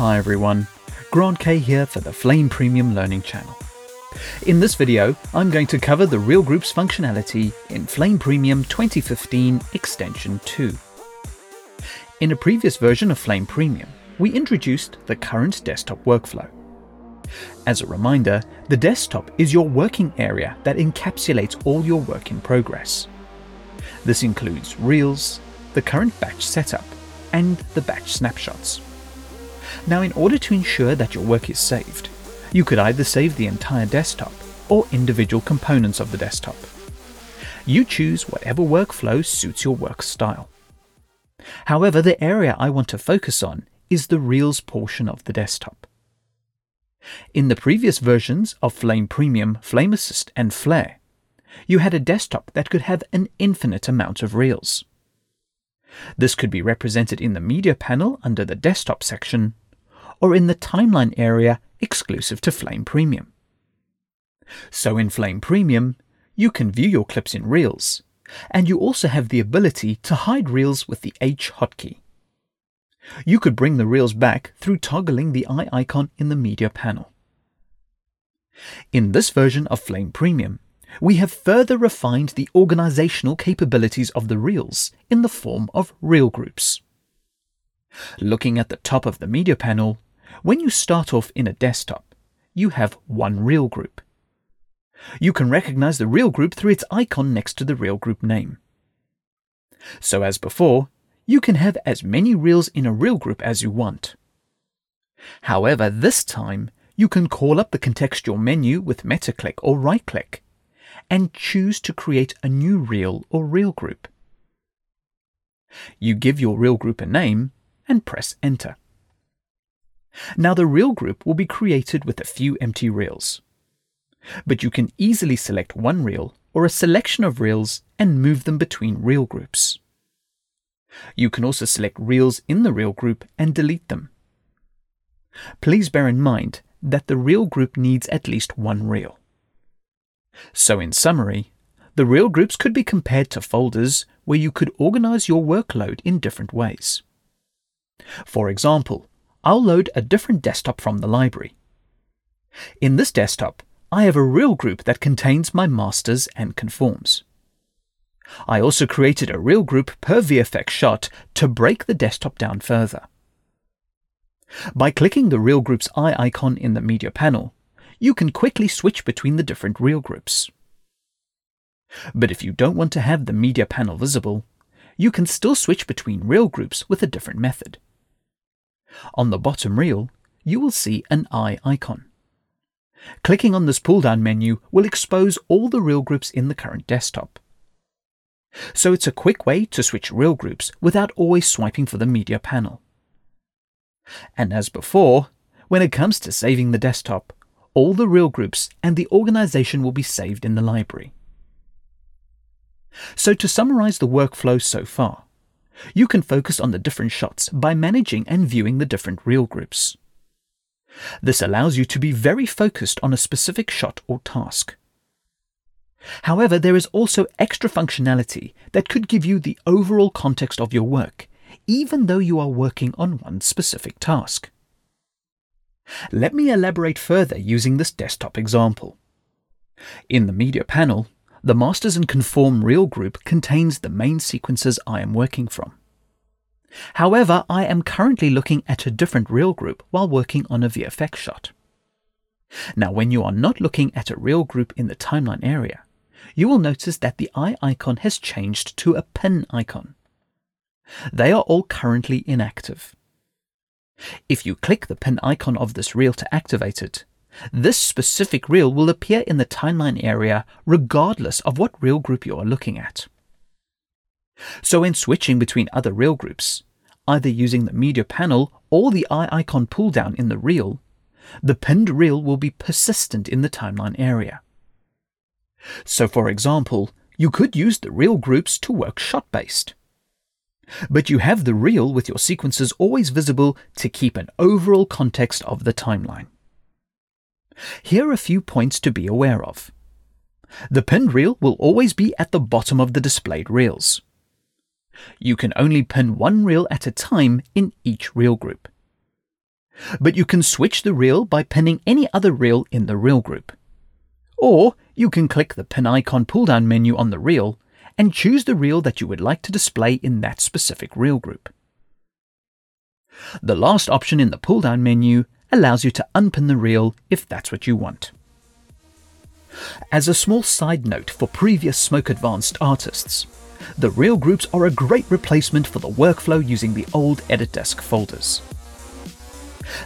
Hi everyone, Grant Kay here for the Flame Premium Learning channel. In this video, I'm going to cover the Reel Groups functionality in Flame Premium 2015 Extension 2. In a previous version of Flame Premium, we introduced the current desktop workflow. As a reminder, the desktop is your working area that encapsulates all your work in progress. This includes Reels, the current batch setup, and the batch snapshots. Now, in order to ensure that your work is saved, you could either save the entire desktop or individual components of the desktop. You choose whatever workflow suits your work style. However, the area I want to focus on is the Reels portion of the desktop. In the previous versions of Flame Premium, Flame Assist, and Flare, you had a desktop that could have an infinite amount of Reels. This could be represented in the Media panel under the Desktop section, or in the Timeline area exclusive to Flame Premium. So in Flame Premium, you can view your clips in Reels, and you also have the ability to hide Reels with the H hotkey. You could bring the Reels back through toggling the eye icon in the Media panel. In this version of Flame Premium, we have further refined the organizational capabilities of the Reels in the form of Reel Groups. Looking at the top of the Media panel, when you start off in a desktop, you have one Reel Group. You can recognize the Reel Group through its icon next to the Reel Group name. So as before, you can have as many reels in a reel group as you want. However, this time, you can call up the contextual menu with meta-click or right-click and choose to create a new reel or reel group. You give your reel group a name and press enter. Now the reel group will be created with a few empty reels. But you can easily select one reel or a selection of reels and move them between reel groups. You can also select reels in the reel group and delete them. Please bear in mind that the reel group needs at least one reel. So in summary, the reel groups could be compared to folders where you could organize your workload in different ways. For example, I'll load a different desktop from the library. In this desktop, I have a reel group that contains my masters and conforms. I also created a reel group per VFX shot to break the desktop down further. By clicking the reel group's eye icon in the media panel, you can quickly switch between the different reel groups. But if you don't want to have the media panel visible, you can still switch between reel groups with a different method. On the bottom reel, you will see an eye icon. Clicking on this pull-down menu will expose all the reel groups in the current desktop. So it's a quick way to switch reel groups without always swiping for the media panel. And as before, when it comes to saving the desktop, all the reel groups and the organization will be saved in the library. So to summarize the workflow so far, you can focus on the different shots by managing and viewing the different reel groups. This allows you to be very focused on a specific shot or task. However, there is also extra functionality that could give you the overall context of your work, even though you are working on one specific task. Let me elaborate further using this desktop example. In the media panel, the Masters and Conform Reel group contains the main sequences I am working from. However, I am currently looking at a different reel group while working on a VFX shot. Now, when you are not looking at a reel group in the timeline area, you will notice that the eye icon has changed to a pin icon. They are all currently inactive. If you click the pin icon of this reel to activate it, this specific reel will appear in the timeline area regardless of what reel group you are looking at. So when switching between other reel groups, either using the media panel or the eye icon pull down in the reel, the pinned reel will be persistent in the timeline area. So for example, you could use the reel groups to work shot based. But you have the reel with your sequences always visible to keep an overall context of the timeline. Here are a few points to be aware of. The pinned reel will always be at the bottom of the displayed reels. You can only pin one reel at a time in each reel group. But you can switch the reel by pinning any other reel in the reel group. Or you can click the pin icon pull down menu on the reel and choose the reel that you would like to display in that specific reel group. The last option in the pull down menu allows you to unpin the reel if that's what you want. As a small side note for previous Smoke Advanced artists, the reel groups are a great replacement for the workflow using the old Edit Desk folders.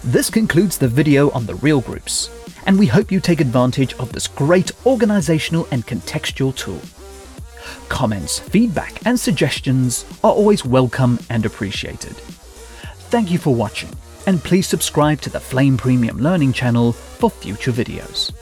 This concludes the video on the reel groups, and we hope you take advantage of this great organizational and contextual tool. Comments, feedback, and suggestions are always welcome and appreciated. Thank you for watching, and please subscribe to the Flame Premium Learning channel for future videos.